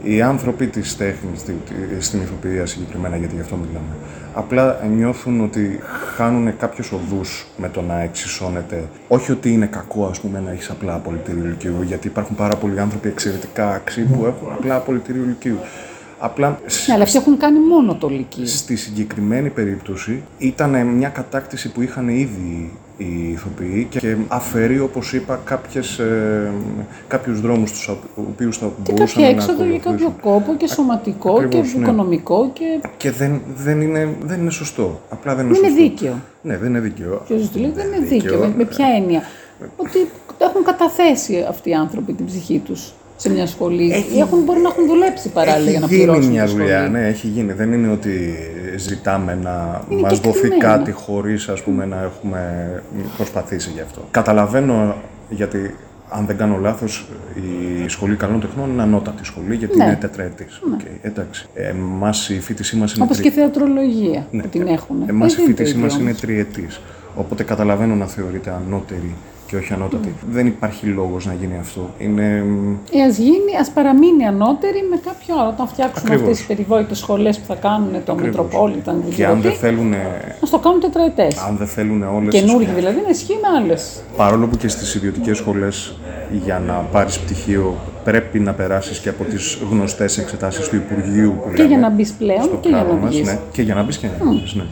οι άνθρωποι της τέχνης, τη- τη- στην ηθοποιία συγκεκριμένα, γιατί γι' αυτό μιλάμε, απλά νιώθουν ότι χάνουν κάποιους οδούς με το να εξισώνεται. Όχι ότι είναι κακό, ας πούμε, να έχεις απλά απολυτήριο ηλικίου, γιατί υπάρχουν πάρα πολλοί άνθρωποι εξαιρετικά αξιοί που έχουν απλά απολυτήριο ηλικίου. Απλά Ναι, αλλά αυτοί έχουν κάνει μόνο το λυκείο. Στη συγκεκριμένη περίπτωση ήταν μια κατάκτηση που είχαν ήδη οι ηθοποιοί και αφαιρεί, όπως είπα, κάποιες, ε, κάποιους δρόμους τους οποίους θα Και μπορούσαν κάποια να έξοδο για κάποιο ακολουθήσουν. κόπο και σωματικό Ακριβώς, και ναι. οικονομικό και Και δεν, δεν, είναι, δεν είναι σωστό. Απλά δεν είναι δεν είναι σωστό. δίκαιο. Ναι, δεν είναι δίκαιο. Και ο Ζητουλίου δεν είναι δίκαιο. δίκαιο. Με, με ποια έννοια; Ότι έχουν καταθέσει αυτοί οι άνθρωποι την ψυχή τους σε μια σχολή. Έχει- Ή έχουν, μπορεί να έχουν δουλέψει παράλληλα για να Έχει γίνει πληρώσουν μια τη σχολή. δουλειά, ναι, έχει γίνει. Δεν είναι ότι ζητάμε να Είναι μας δοθεί κεκτημένο. κάτι χωρίς ας πούμε, να έχουμε προσπαθήσει γι' αυτό. Καταλαβαίνω γιατί αν δεν κάνω λάθος, η Σχολή Καλών Τεχνών είναι ανώτατη σχολή, γιατί Ναι. είναι τετραετής. Οκ, εντάξει. Εμάς η φοιτησή μας είναι Όπως τρι- και η θεατρολογία ναι, που την έχουν. Εμάς η Δεν είναι το φοιτησή ίδιο μας είναι όμως. τριετής. Οπότε καταλαβαίνω να θεωρείται ανώτερη και όχι ανώτατη. Δεν υπάρχει λόγος να γίνει αυτό. Είναι Ε, ας γίνει, ας παραμείνει ανώτερη με κάποιο άλλο. Όταν φτιάξουν Ακριβώς. αυτές τις περιβόητες σχολές που θα κάνουν το Metropolitan, και αν δεν δηλαδή, θέλουν, ας το κάνουν τετραετές. αν δεν θέλουν όλες τις Καινούργιοι δηλαδή, να ισχύει με άλλες. Παρόλο που και στις ιδιωτικές σχολές για να πάρεις πτυχίο πρέπει να περάσεις και από τις γνωστές εξετάσεις του Υπουργείου που Και λέμε, για να μπεις πλέον στο και για πράγμα να μας, βγεις. ναι, και για να μπεις και για να βγεις, ναι.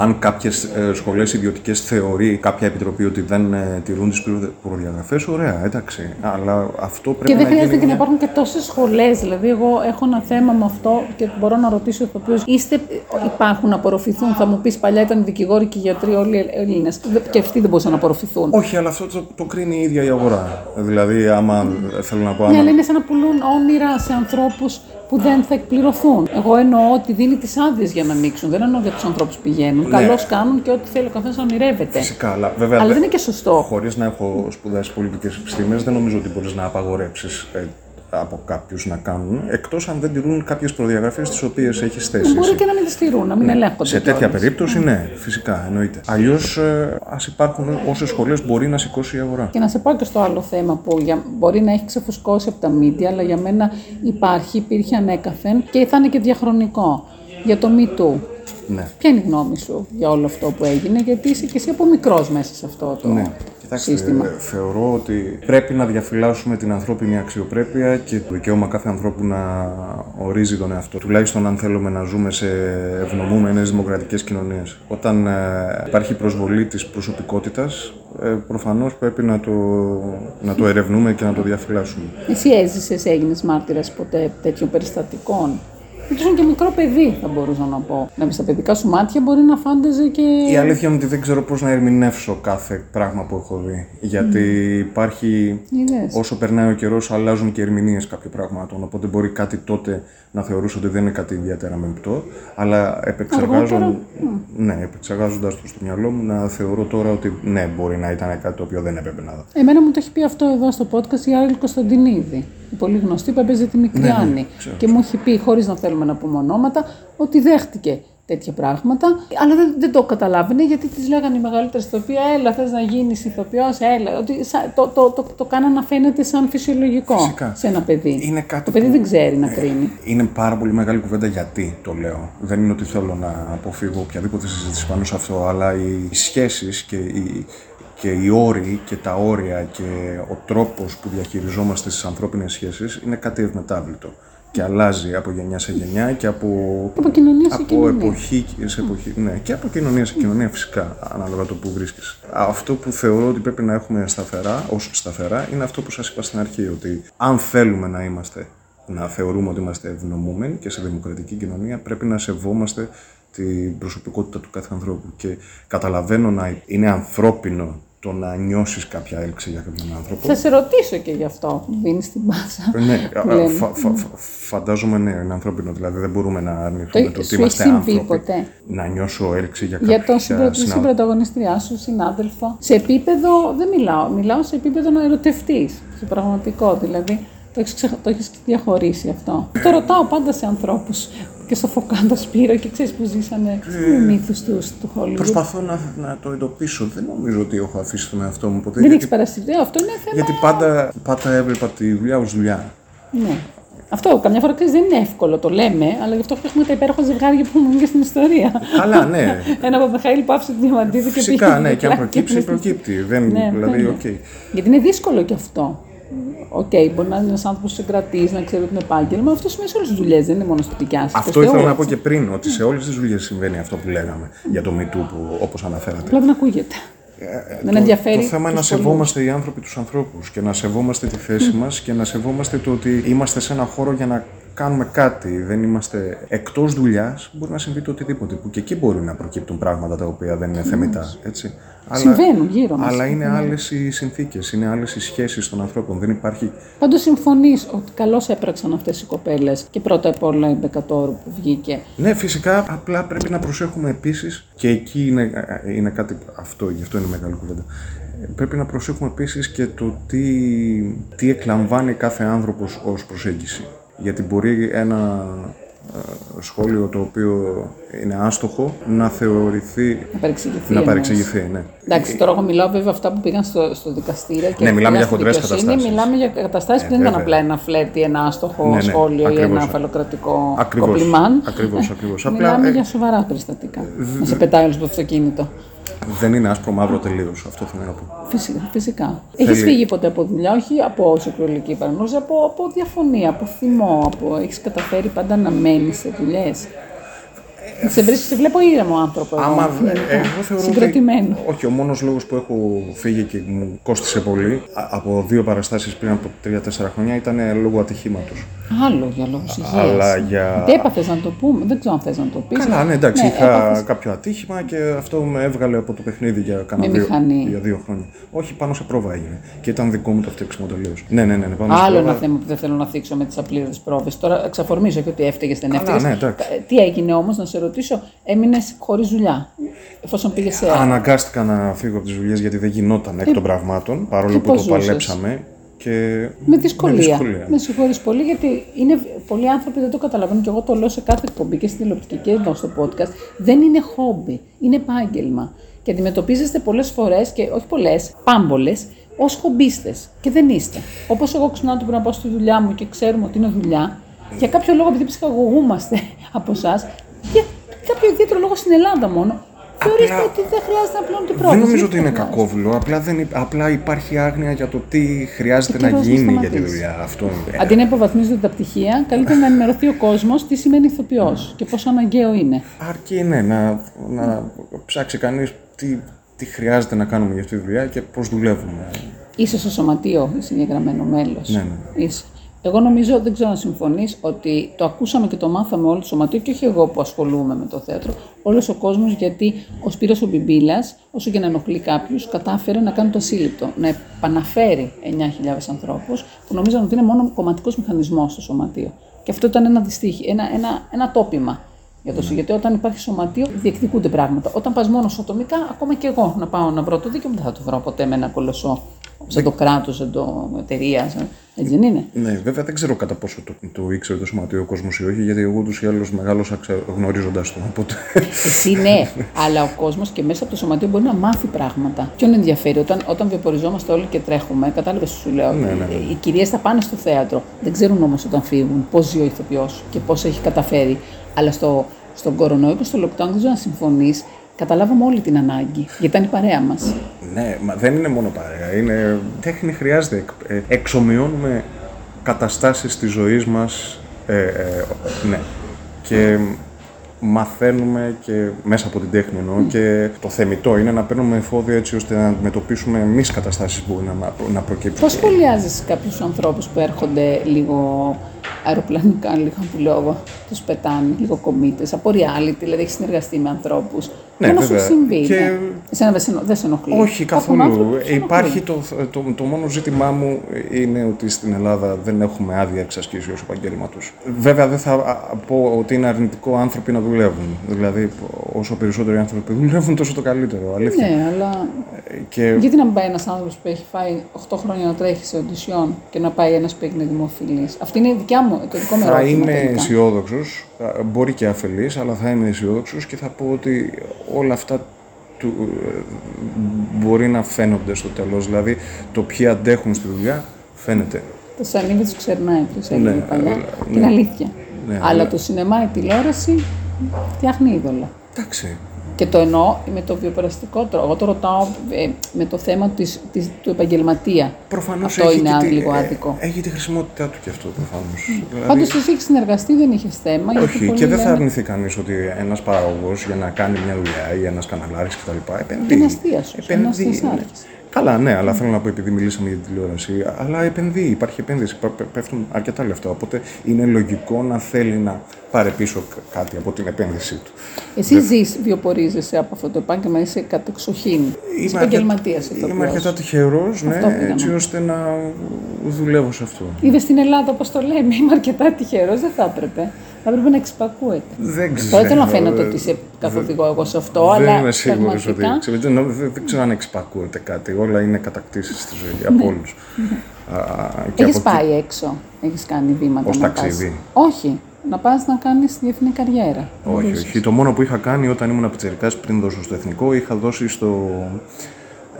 Αν κάποιες ε, σχολές ιδιωτικές θεωρεί κάποια επιτροπή ότι δεν ε, τηρούν τις προ- προδιαγραφές, ωραία, εντάξει. Αλλά αυτό πρέπει Και δεν να χρειάζεται γίνει και να μια- υπάρχουν και τόσες σχολές. Δηλαδή, εγώ έχω ένα θέμα με αυτό και μπορώ να ρωτήσω ηθοποιού. Είστε, υπάρχουν να απορροφηθούν. Θα μου πεις παλιά ήταν δικηγόροι και γιατροί όλοι οι Έλληνες. Και αυτοί δεν μπορούσαν να απορροφηθούν. Όχι, αλλά αυτό το, το κρίνει η ίδια η αγορά. Δηλαδή, άμα θέλω να πω, Ναι, άμα, αλλά είναι σαν να πουλούν όνειρα σε ανθρώπους που δεν θα εκπληρωθούν. Εγώ εννοώ ότι δίνει τις άδειες για να ανοίξουν. Δεν εννοώ για τους ανθρώπους που πηγαίνουν. Ναι. Καλώς κάνουν και ό,τι θέλει ο καθένας να ονειρεύεται. Φυσικά, αλλά βέβαια. Αλλά δε- δεν είναι και σωστό. Χωρίς να έχω σπουδάσει πολιτικές επιστήμες, δεν νομίζω ότι μπορείς να απαγορέψεις από κάποιους να κάνουν, εκτός αν δεν τηρούν κάποιες προδιαγραφές τις οποίες έχεις θέσει. Μπορεί εσύ. και να μην τις στηρούν, να μην ελέγχονται. Σε τέτοια κιόλας. περίπτωση, ναι, φυσικά εννοείται. Αλλιώς, ας υπάρχουν όσες σχολές μπορεί να σηκώσει η αγορά. Και να σε πάω και στο άλλο θέμα που για, μπορεί να έχει ξεφουσκώσει από τα μίντια, αλλά για μένα υπάρχει, υπήρχε ανέκαθεν και θα είναι και διαχρονικό. Για το Me Too. Ναι. Ποια είναι η γνώμη σου για όλο αυτό που έγινε, γιατί είσαι και εσύ από μικρός μέσα σε αυτό το Ναι. Κοιτάξτε, σύστημα. ε, θεωρώ ότι πρέπει να διαφυλάσσουμε την ανθρώπινη αξιοπρέπεια και το δικαίωμα κάθε ανθρώπου να ορίζει τον εαυτό. του. Τουλάχιστον αν θέλουμε να ζούμε σε ευνομούμενες δημοκρατικές κοινωνίες. Όταν ε, υπάρχει προσβολή της προσωπικότητας, ε, προφανώς πρέπει να το, να το ερευνούμε και να το διαφυλάσσουμε. Εσύ έζησες, έγινες μάρτυρας ποτέ τέτοιων περιστατικών; Ήσουν και μικρό παιδί, θα μπορούσα να πω. Να στα παιδικά σου μάτια μπορεί να φάνταζε και. Η αλήθεια είναι ότι δεν ξέρω πώς να ερμηνεύσω κάθε πράγμα που έχω δει. Γιατί υπάρχει, Είδες. όσο περνάει ο καιρός, αλλάζουν και ερμηνείες κάποιων πραγμάτων. Οπότε μπορεί κάτι τότε να θεωρούσε ότι δεν είναι κάτι ιδιαίτερα μεμπτό. Αλλά επεξεργάζον... ναι, επεξεργάζοντας το στο μυαλό μου, να θεωρώ τώρα ότι ναι, μπορεί να ήταν κάτι το οποίο δεν έπρεπε να δω. Εμένα μου το έχει πει αυτό εδώ στο podcast η Άρη Κωνσταντινίδη. Η πολύ γνωστή που έπαιζε τη μικρή Άννη. ξέρω. Και μου έχει πει, χωρίς να θέλουμε να πούμε ονόματα, ότι δέχτηκε τέτοια πράγματα, αλλά δεν, δεν το καταλάβαινε γιατί της λέγανε οι μεγαλύτερε ηθοποιοί, έλα, θες να γίνεις ηθοποιός, έλα. Ότι σα- το, το, το, το, κάνανε να φαίνεται σαν φυσιολογικό Φυσικά. σε ένα παιδί. Είναι κάτι το παιδί που- δεν ξέρει να κρίνει. Είναι πάρα πολύ μεγάλη κουβέντα γιατί το λέω. Δεν είναι ότι θέλω να αποφύγω οποιαδήποτε συζήτηση πάνω σε αυτό, αλλά οι σχέσεις και οι, και οι όροι και τα όρια και ο τρόπος που διαχειριζόμαστε στις ανθρώπινες σχέσεις είναι κάτι ευμετάβλητο. Και αλλάζει από γενιά σε γενιά και από, Από κοινωνία σε από κοινωνία. εποχή σε εποχή. Ναι, και από κοινωνία σε κοινωνία φυσικά, ανάλογα το που βρίσκεσαι. Αυτό που θεωρώ ότι πρέπει να έχουμε σταθερά, ως σταθερά, είναι αυτό που σας είπα στην αρχή, ότι αν θέλουμε να είμαστε να θεωρούμε ότι είμαστε ευνομούμενοι και σε δημοκρατική κοινωνία, πρέπει να σεβόμαστε την προσωπικότητα του κάθε ανθρώπου. Και καταλαβαίνω να είναι ανθρώπινο το το να νιώσεις κάποια έλξη για κάποιον άνθρωπο. Θα σε ρωτήσω και γι' αυτό. Δίνει την μπάσα. Ε, ναι, που α, λένε. φα- φα- φα- φαντάζομαι ναι, είναι ανθρώπινο. Δηλαδή δεν μπορούμε να αρνηθούμε Το- το, σου ότι είμαστε έχει συμβεί άνθρωποι. ποτέ; Να νιώσω έλξη για Για κάποια τον συμπρο... τη συνάδελφο. συμπροταγωνιστριά σου, συνάδελφο. Σε επίπεδο, δεν μιλάω, μιλάω σε επίπεδο να ερωτευτείς. Σε πραγματικό δηλαδή. Το έχεις ξεχ... το έχεις διαχωρίσει αυτό. Το ρωτάω πάντα σε ανθρώπους και στο Φωκάντα Σπύρο και ξέρεις που ζήσανε ε... μύθου τους, του Hollywood. Προσπαθώ να, να το εντοπίσω. Δεν νομίζω ότι έχω αφήσει τον εαυτό μου ποτέ. Δεν γιατί, έχεις παρασυρθεί. Αυτό είναι θέμα. γιατί πάντα, πάντα έβλεπα τη δουλειά ως δουλειά. Ναι. Αυτό καμιά φορά ξέρεις, δεν είναι εύκολο, το λέμε, αλλά γι' αυτό έχουμε τα υπέροχα ζευγάρια που έχουν και στην ιστορία. Καλά, ναι. Ένα Παπαχαήλ που άφησε τη διαμαντίδη και Φυσικά, πήγε ναι, και αν δίπλα προκύψει, είναι προκύπτει. Δεν, Ναι, δηλαδή, ναι. οκ. Γιατί είναι δύσκολο κι αυτό. Οκ, μπορεί να είναι ένας άνθρωπος συγκρατή, να ξέρει το επάγγελμα. Αυτό σημαίνει σε όλες τις δουλειές, δεν είναι μόνο στη δικιά σας. Αυτό ήθελα να πω και πριν, ότι σε όλες τις δουλειές συμβαίνει αυτό που λέγαμε για το MeToo που όπως αναφέρατε. Απλά δεν ακούγεται. δεν το, ενδιαφέρει. το θέμα είναι να τους πολλούς. σεβόμαστε οι άνθρωποι τους ανθρώπους και να σεβόμαστε τη θέση μας και να σεβόμαστε το ότι είμαστε σε ένα χώρο για να κάνουμε κάτι. Δεν είμαστε εκτός δουλειάς. Μπορεί να συμβεί το οτιδήποτε. Που και εκεί μπορεί να προκύπτουν πράγματα τα οποία δεν είναι θεμητά. Έτσι. Συμβαίνουν γύρω μας. Αλλά είναι άλλες οι συνθήκες, είναι άλλες οι σχέσεις των ανθρώπων. Δεν υπάρχει. Πάντως συμφωνείς ότι καλώς έπραξαν αυτές οι κοπέλες και πρώτα απ' όλα η Μπεκατόρου που βγήκε. Ναι, φυσικά, απλά πρέπει να προσέχουμε επίσης, και εκεί είναι, είναι κάτι αυτό, γι' αυτό είναι μεγάλη κουβέντα. Ε, Πρέπει να προσέχουμε επίσης και το τι, τι εκλαμβάνει κάθε άνθρωπος ως προσέγγιση. Γιατί μπορεί ένα ε, σχόλιο το οποίο είναι άστοχο να θεωρηθεί. Να παρεξηγηθεί. να εννοείς. παρεξηγηθεί, ναι. Εντάξει, τώρα εγώ μιλάω βέβαια αυτά που πήγαν στο, στο δικαστήριο και Ναι, μιλάμε στη για χοντρές δικαιοσύνη, καταστάσεις. Μιλάμε για καταστάσεις που δεν ήταν βέβαια. απλά ένα φλερτ ή ένα άστοχο Ναι, ναι, σχόλιο ή ακριβώς. ένα φαλοκρατικό Ακριβώς, κομπλιμάν. ακριβώς, ακριβώς. Απλά, Μιλάμε ε, για σοβαρά περιστατικά. Να σε πετάει όλος το αυτοκίνητο. Δεν είναι άσπρο μαύρο τελείως. Αυτό θέλω να πω. Φυσικά. φυσικά. Έχεις φύγει ποτέ από δουλειά, όχι από σεξουαλική παρανόηση, από, από διαφωνία, από θυμό. Από... Έχεις καταφέρει πάντα να μένεις σε δουλειές. Σε βρίσκει, σε βλέπω ήρεμο άνθρωπο. εγώ, Άμα γενικά. εγώ θεωρώ Συγκροτημένο. ότι. Όχι, ο μόνος λόγος που έχω φύγει και μου κόστησε πολύ α- από δύο παραστάσεις πριν από 3-4 χρόνια ήταν λόγω ατυχήματος. Άλλο για λόγους υγείας. Αλλά για- Τι έπαθες να το πούμε, δεν ξέρω αν θες να το πεις. Καλά, ναι, εντάξει, είχα έπαθες. κάποιο ατύχημα και αυτό με έβγαλε από το παιχνίδι για κανένα Με δύο, μηχανή. για δύο χρόνια. Όχι, πάνω σε πρόβα έγινε. Και ήταν δικό μου το φτιάξιμο τελείως. Ναι, ναι, ναι, ναι, πάνω σε Άλλο πρόβα. ένα θέμα που δεν θέλω να θίξω με τις απλήρωτε πρόβες. Τώρα εξαφορμίζω και ότι έφταιγες, δεν Καλά, έφταιγες. ναι, εντάξει. Τι έγινε όμως, να σε ρωτήσω, έμεινες χωρίς δουλειά. Εφόσον πήγες σε. Αναγκάστηκα να φύγω από τις δουλειές γιατί δεν γινόταν εκ των πραγμάτων, παρόλο και που πώς το ζούσες; παλέψαμε. Και... Με δυσκολία. Με δυσκολία. Με συγχωρείς πολύ, γιατί είναι, πολλοί άνθρωποι δεν το καταλαβαίνουν και εγώ το λέω σε κάθε εκπομπή και στην τηλεοπτική και εδώ στο podcast. Δεν είναι χόμπι, είναι επάγγελμα. Και αντιμετωπίζεστε πολλές φορές, και όχι πολλές, πάμπολες, ως χομπίστες. Και δεν είστε. Όπως εγώ ξυπνάω το πρωί να πάω στη δουλειά μου και ξέρουμε ότι είναι δουλειά, για κάποιο λόγο, επειδή ψυχαγωγούμαστε από εσάς, για κάποιο ιδιαίτερο λόγο στην Ελλάδα μόνο, θεωρείστε Απλά- ότι δεν χρειάζεται να πληρώνετε πρόβλημα. Δεν νομίζω ότι είναι κακόβουλο. Απλά, δεν, υ- απλά υπάρχει άγνοια για το τι χρειάζεται Ο να καιρός να γίνει για τη σταματήσει. δουλειά. Αυτό είναι. Αντί να υποβαθμίζονται τα πτυχία, καλύτερα να ενημερωθεί ο κόσμος τι σημαίνει ηθοποιός και πόσο αναγκαίο είναι. Αρκεί ναι, να, να ψάξει κανείς τι, τι χρειάζεται να κάνουμε για αυτή τη δουλειά και πώς δουλεύουμε. Είσαι στο σωματείο συγκεκριμένο μέλος. Ναι, ναι. Είσαι. Εγώ νομίζω, δεν ξέρω αν συμφωνείς, ότι το ακούσαμε και το μάθαμε όλο το σωματείο και όχι εγώ που ασχολούμαι με το θέατρο, όλος ο κόσμος γιατί ο Σπύρος ο Μπιμπίλας, όσο και να ενοχλεί κάποιου, κατάφερε να κάνει το ασύλληπτο, να επαναφέρει 9.000 ανθρώπους που νομίζαν ότι είναι μόνο κομματικός μηχανισμός στο σωματείο. Και αυτό ήταν ένα δυστύχη, ένα, ένα, ένα τόπιμα για το Γιατί όταν υπάρχει σωματείο, διεκδικούνται πράγματα. Όταν πας μόνος ατομικά, ακόμα και εγώ να πάω να βρω το δίκαιο μου, δεν θα το βρω ποτέ με ένα κολοσσό. Σαν το κράτος, σαν το εταιρεία. σαν- Έτσι δεν είναι; Ναι, βέβαια δεν ξέρω κατά πόσο το, το ήξερε το σωματείο ο κόσμος ή όχι, γιατί εγώ ούτως ή άλλως μεγάλωσα γνωρίζοντας το. Οπότε. Εσύ ναι, αλλά ο κόσμος και μέσα από το σωματείο μπορεί να μάθει πράγματα. Ποιον ενδιαφέρει, όταν, όταν βιοποριζόμαστε όλοι και τρέχουμε, κατάλαβες σου λέω. Ναι, ναι, ναι. Οι κυρίες θα πάνε στο θέατρο. Δεν ξέρουν όμως όταν φύγουν πώς ζει ο ηθοποιός και πώς έχει καταφέρει. Αλλά στο, στον κορονοϊό και στο lockdown, δεν ξέρω αν συμφωνείς, καταλάβαμε όλη την ανάγκη. Γιατί ήταν η παρέα μας. Ναι, μα δεν είναι μόνο παρέα. Είναι... Τέχνη χρειάζεται. Εκ- ε, Εξομοιώνουμε καταστάσεις της ζωής μας. Ε, ε, ναι. Και μαθαίνουμε και μέσα από την τέχνη εννοώ και το θεμητό είναι να παίρνουμε εφόδια έτσι ώστε να αντιμετωπίσουμε εμείς καταστάσεις που μπορεί να, να προκύψουν. Πώς σχολιάζεις κάποιους ανθρώπους που έρχονται λίγο αεροπλανικά, λίγο που λέω εγώ, τους πετάνε, λίγο κομίτες, από reality, δηλαδή έχεις συνεργαστεί με ανθρώπους Ναι, Μόνο σου βέβαια. συμβεί. Και- ναι. Εσένα δεν σε, δεν σε ενοχλεί. Όχι Υπάρχουν καθόλου. άνθρωποι που σε Υπάρχει ενοχλεί. το, το, το μόνο ζήτημά μου είναι ότι στην Ελλάδα δεν έχουμε άδεια εξασκήσεως επαγγέλματο. Βέβαια δεν θα α, πω ότι είναι αρνητικό άνθρωποι να δουλεύουν. Δηλαδή, όσο περισσότεροι άνθρωποι δουλεύουν, τόσο το καλύτερο. Αλήθεια. Ναι, αλλά Και γιατί να μην πάει ένας άνθρωπος που έχει φάει 8 χρόνια να τρέχει σε οντισιόν και να πάει ένας που έγινε δημοφιλής; Αυτή είναι η δικιά μου, το δικό μου θα ερώτημα. είμαι τελικά. αισιόδοξος, μπορεί και αφελής, αλλά θα είμαι αισιόδοξος και θα πω ότι όλα αυτά του, ε, μπορεί να φαίνονται στο τέλος. Δηλαδή, το ποιοι αντέχουν στη δουλειά φαίνεται. Το σανίδι τους ξερνάει, ποιο Ναι, έλεγε παλιά. αλλά- Είναι ναι. αλήθεια. Ναι, αλλά αλλά- το σινεμά, η τηλεόραση φτιάχνει είδωλα. Εντάξει. Και το εννοώ με το βιοπεραστικό τρόπο. Εγώ το ρωτάω ε, με το θέμα της, της, του επαγγελματία. Προφανώς Αυτό έχει, είναι και τη- λίγο ε, άδικο. έχει τη χρησιμότητά του και αυτό προφανώς. Δηλαδή, Πάντως εσύ έχεις συνεργαστεί, δεν είχες θέμα. γιατί όχι, πολλοί και δεν θα λένε, αρνηθεί κανείς ότι ένας παραγωγός για να κάνει μια δουλειά ή ένας καναλάρης κτλ. επενδύει. Είναι αστεία σου, είναι αστεία ναι. άρχης. Καλά, ναι, αλλά θέλω να πω επειδή μιλήσαμε για την τηλεόραση, αλλά επενδύει, υπάρχει επένδυση, πε- πε- πέφτουν αρκετά λεφτά. Οπότε είναι λογικό να θέλει να πάρει πίσω κα- κάτι από την επένδυσή του. Εσύ ζεις, βιοπορίζεσαι από αυτό το επάγγελμα, είσαι κατεξοχήν. Είσαι επαγγελματίας. Είμαι αρκετά τυχερός, ναι, πήγαμε. έτσι ώστε να δουλεύω σε αυτό. Είδες στην Ελλάδα, όπως το λέμε, είμαι αρκετά τυχερός, δεν θα έπρεπε. Θα έπρεπε να εξυπακούεται. Δεν ξέρω. Τώρα δεν θέλω να φαίνεται ότι σε καθοδηγώ εγώ σε αυτό, αλλά δεν είμαι σίγουρος ότι. πραγματικά ξέρω, δεν, δεν, δεν ξέρω αν εξυπακούεται κάτι. Όλα είναι κατακτήσεις στη ζωή από όλους. Έχεις πάει έξω, έχεις κάνει βήματα. Ως να πας; ταξίδι. Όχι, να πας να κάνεις διεθνή καριέρα. Όχι, όχι. Το μόνο που είχα κάνει όταν ήμουν πιτσερικάς πριν δώσω στο εθνικό, είχα δώσει στο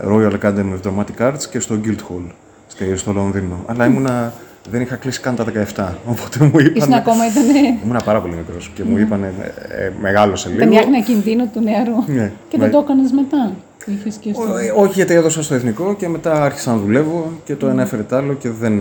Royal Academy of Dramatic Arts και στο Guildhall στη- στο Λονδίνο. Αλλά ήμουνα, δεν είχα κλείσει καν τα 17. Οπότε μου είπαν. Ήσουν ακόμα, ήταν. Ήμουνα πάρα πολύ μικρός και μου είπαν ε, ε, μεγάλωσε λίγο. Ήταν η άγνοια κινδύνου του νεαρού. Ναι, Και ναι. δεν το έκανες μετά. Το είχες και στο... Ω- ε, Όχι, γιατί έδωσα στο εθνικό και μετά άρχισα να δουλεύω και το ένα έφερε το άλλο και δεν.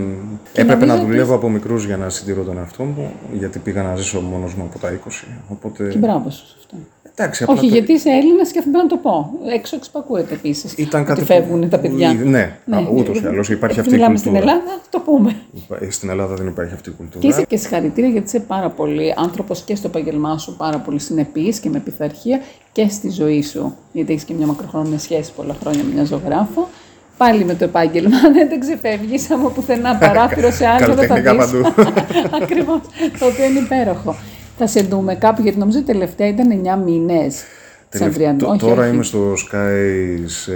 Έπρεπε νομίζω να ότι- δουλεύω από μικρούς για να συντηρώ τον εαυτό μου, γιατί πήγα να ζήσω μόνος μου από τα 20. Οπότε. Και μπράβο σου σε αυτό. Εντάξει, απλά Όχι, το- γιατί είσαι Έλληνας και αυτό πρέπει να το πω. Έξω εξπακούεται επίσης. Ήταν κάτι ότι που- φεύγουν τα παιδιά. Ναι, ούτως ή άλλως υπάρχει Επειδή αυτή η Μιλάμε κουλτούρα. στην Ελλάδα, το πούμε. Υπά- Στην Ελλάδα δεν υπάρχει αυτή η κουλτούρα. Και είσαι και συγχαρητήρια γιατί είσαι πάρα πολύ άνθρωπος και στο επαγγελμά σου, πάρα πολύ συνεπής και με πειθαρχία και στη ζωή σου. Γιατί έχεις και μια μακροχρόνια σχέση πολλά χρόνια με μια ζωγράφο. Πάλι με το επάγγελμα, δεν τα ξεφεύγεις από πουθενά παράθυρο σε άλλο δεν θα Καλλιτεχνικά δεις. Ακριβώς. Το οποίο είναι υπέροχο. Θα σε δούμε κάπου, γιατί νομίζω ότι τελευταία ήταν 9 μήνες. Τελευ- τω- Τώρα είμαι στο Sky σε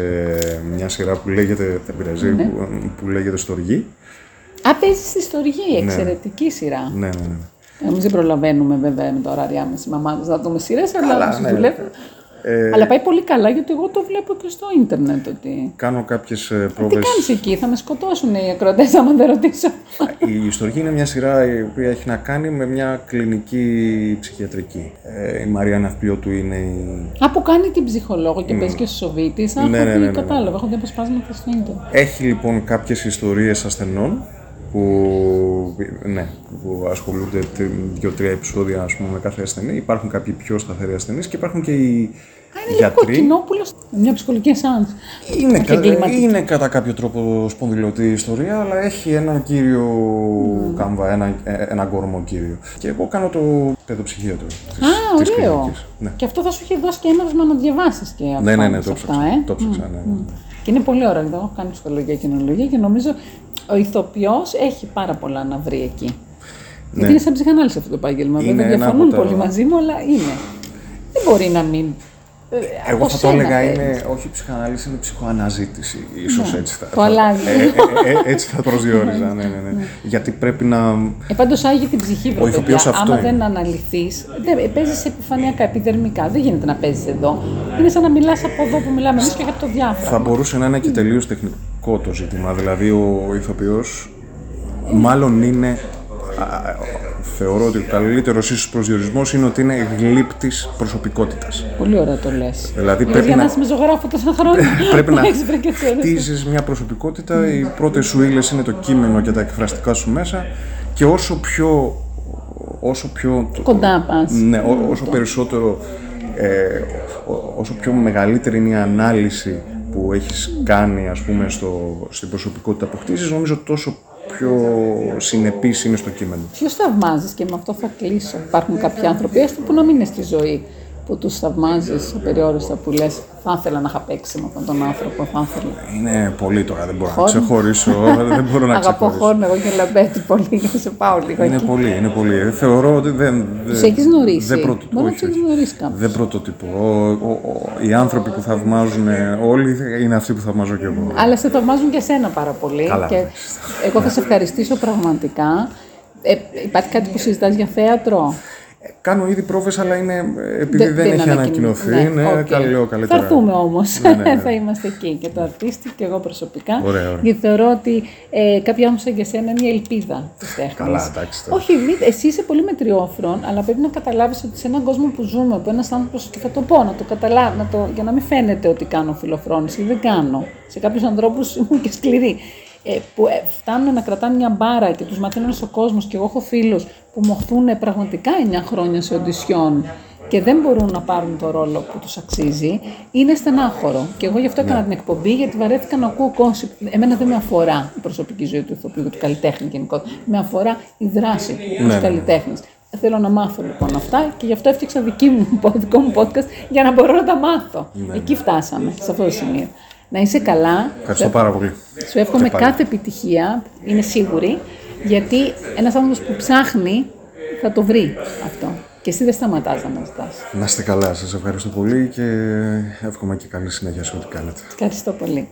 μια σειρά που λέγεται, δεν πειράζει, Ναι. που, που λέγεται Στοργή. Α, παίζεις στη στοργή, εξαιρετική σειρά. Ναι, ναι, ναι. Εμείς δεν προλαβαίνουμε βέβαια με τα ωράριά μας οι μαμάδε να δούμε σειρές, αλλά Καλά, όσοι ναι. δουλεύουν. Ε, Αλλά πάει πολύ καλά γιατί εγώ το βλέπω και στο ίντερνετ. Ότι... κάνω κάποιες ε, Τι πρόβες. κάνεις εκεί, θα με σκοτώσουν οι ακροτέ, άμα δεν ρωτήσω. Η Στοργή είναι μια σειρά η οποία έχει να κάνει με μια κλινική ψυχιατρική. Ε, η Μαρία Ναυπλιώτου είναι η... Α, που κάνει την ψυχολόγο και παίζει και στο Σοβίτης. Α, Ναι, έχω ναι, δει, ναι, ναι. κατάλαβα, έχω δει αποσπάσματα στο ίντερνετ. Έχει λοιπόν κάποιες ιστορίες ασθενών που, ναι, που ασχολούνται τε- δύο-τρία επεισόδια ας πούμε, με κάθε ασθενή. Υπάρχουν κάποιοι πιο σταθεροί ασθενείς και υπάρχουν και οι Α, είναι λίγο κοκκινόπουλο. Μια ψυχολογική εσάνς. Είναι, Όχι κα- εγκληματική. είναι κατά κάποιο τρόπο σπονδυλωτή η ιστορία, αλλά έχει έναν κύριο κάμβα, ένα, ε, έναν κορμό κύριο. Και εγώ κάνω το παιδοψυχίατρο της, Α, της ωραίο. κλινικής. Ναι. Και αυτό θα σου έχει δώσει και έναυσμα να διαβάσεις και αυτά. ναι, ναι, ναι, σε το αυτά, ψάξα. ε. Το ψάξα, ναι, ναι. Και είναι πολύ ωραίο. Εγώ έχω κάνει ψυχολογία και κοινωνία και νομίζω ο ηθοποιός έχει πάρα πολλά να βρει εκεί. Γιατί είναι σαν ψυχανάλυση αυτό το επάγγελμα. Ναι. Είναι Βέβαια ένα διαφωνούν από τα- πολύ μαζί μου, αλλά είναι. Δεν μπορεί να μην. ε, Εγώ από θα το σένα έλεγα παίρνει. είναι όχι ψυχανάλυση, είναι ψυχοαναζήτηση. Ίσως έτσι θα, Ναι. Το αλλάζει. ε, ε, ε, έτσι θα προσδιορίζα, ναι, ναι, ναι. Γιατί πρέπει να... Ε, Πάντως άγει την ψυχή, βρε Ο ηθοποιός παιδιά. αυτό Άμα είναι. δεν αναλυθείς, παίζεις επιφανειακά, επιδερμικά. Δεν γίνεται να παίζεις εδώ. Είναι σαν να μιλάς από εδώ που μιλάμε εμείς και από το διάφραγμα. Θα μπορούσε να είναι και τελείως τεχνικό το ζήτημα. Δηλαδή ο ηθοποιός μάλλον είναι... α, Θεωρώ ότι ο καλύτερος ίσως προσδιορισμός είναι ότι είναι γλύπτης προσωπικότητας. Πολύ ωραία το λες. Δηλαδή Λες πρέπει για να- να είσαι με ζωγράφο τόσα χρόνια. Πρέπει να Έχεις βρει και τις ώρες. χτίζεις μια προσωπικότητα, οι πρώτες σου ύλες είναι το κείμενο και τα εκφραστικά σου μέσα και όσο πιο... Όσο πιο Κοντά πας. Ναι, ό- όσο περισσότερο, ε, ό- όσο πιο μεγαλύτερη είναι η ανάλυση που έχεις κάνει, ας πούμε, στο, στην προσωπικότητα που χτίζεις, νομίζω τόσο πιο συνεπής είναι στο κείμενο. Ποιος θαυμάζεις και με αυτό θα κλείσω. Υπάρχουν κάποιοι άνθρωποι, έστω που να μην είναι στη ζωή, που τους θαυμάζεις απεριόριστα που λες θα ήθελα να είχα παίξει με αυτόν τον άνθρωπο, θα ήθελα. Είναι πολύ τώρα, δεν μπορώ να Χόρν. ξεχωρίσω. δεν μπορώ να Αγαπώ ξεχωρίσω. χόρν εγώ και λαμπέτη πολύ και σε πάω λίγο Είναι εκεί. πολύ, είναι πολύ. Ε, Θεωρώ ότι δεν. Τους έχεις γνωρίσει. Δεν πρωτο... Μπορεί να όχι, τους έχεις όχι. γνωρίσει κάπως. Δεν πρωτοτυπώ. Ο- ο- ο- οι άνθρωποι που θαυμάζουν όλοι είναι αυτοί που θαυμάζω και εγώ. Αλλά σε θαυμάζουν και σένα πάρα πολύ. Καλά, και εντάξει. εγώ θα σε ευχαριστήσω πραγματικά. Ε, υπάρχει κάτι που συζητάς για θέατρο; Κάνω ήδη πρόβες, αλλά είναι ε, επειδή δεν, είναι έχει ανακοινωθεί. ανακοινωθεί. Ναι, οκ. καλό, καλύτερα. Θα έρθουμε όμως. Ναι, ναι, ναι. θα είμαστε εκεί και το αρτίστη και εγώ προσωπικά. Ωραία, ωραία. Γιατί θεωρώ ότι ε, κάποιοι άνθρωποι σαν και εσένα είναι η ελπίδα της τέχνης. Καλά, εντάξει, τώρα. Όχι, μη- εσύ είσαι πολύ μετριόφρον, αλλά πρέπει να καταλάβεις ότι σε έναν κόσμο που ζούμε, που ένας άνθρωπος, και θα το πω, να το καταλάβει, να το, για να μην φαίνεται ότι κάνω φιλοφρόνηση, δεν κάνω. Σε κάποιους ανθρώπους ήμουν και σκληρή. Ε, που ε, φτάνουν να κρατάνε μια μπάρα και τους μαθαίνουν ο κόσμος και εγώ έχω φίλους που μοχθούν πραγματικά 9 χρόνια σε οντισιόν και δεν μπορούν να πάρουν το ρόλο που τους αξίζει, είναι στενάχωρο. Και εγώ γι' αυτό έκανα την εκπομπή, γιατί βαρέθηκα να ακούω κόνσιπ. Εμένα δεν με αφορά η προσωπική ζωή του ηθοποιού και του καλλιτέχνη γενικότερα. Με αφορά η δράση τους Ναι, ως ναι. καλλιτέχνη. Θέλω να μάθω λοιπόν αυτά και γι' αυτό έφτιαξα δική μου, δικό μου podcast για να μπορώ να τα μάθω. Εκεί φτάσαμε, σε αυτό το σημείο. Να είσαι καλά. Ευχαριστώ πάρα πολύ. Σου εύχομαι Και πάλι. κάθε επιτυχία, είναι σίγουρη, γιατί ένας άνθρωπος που ψάχνει θα το βρει αυτό. Και εσύ δεν σταματάς να μας ζητάς. Να είστε καλά, σας ευχαριστώ πολύ και εύχομαι και καλή συνέχεια σε ό,τι κάνετε. Ευχαριστώ πολύ.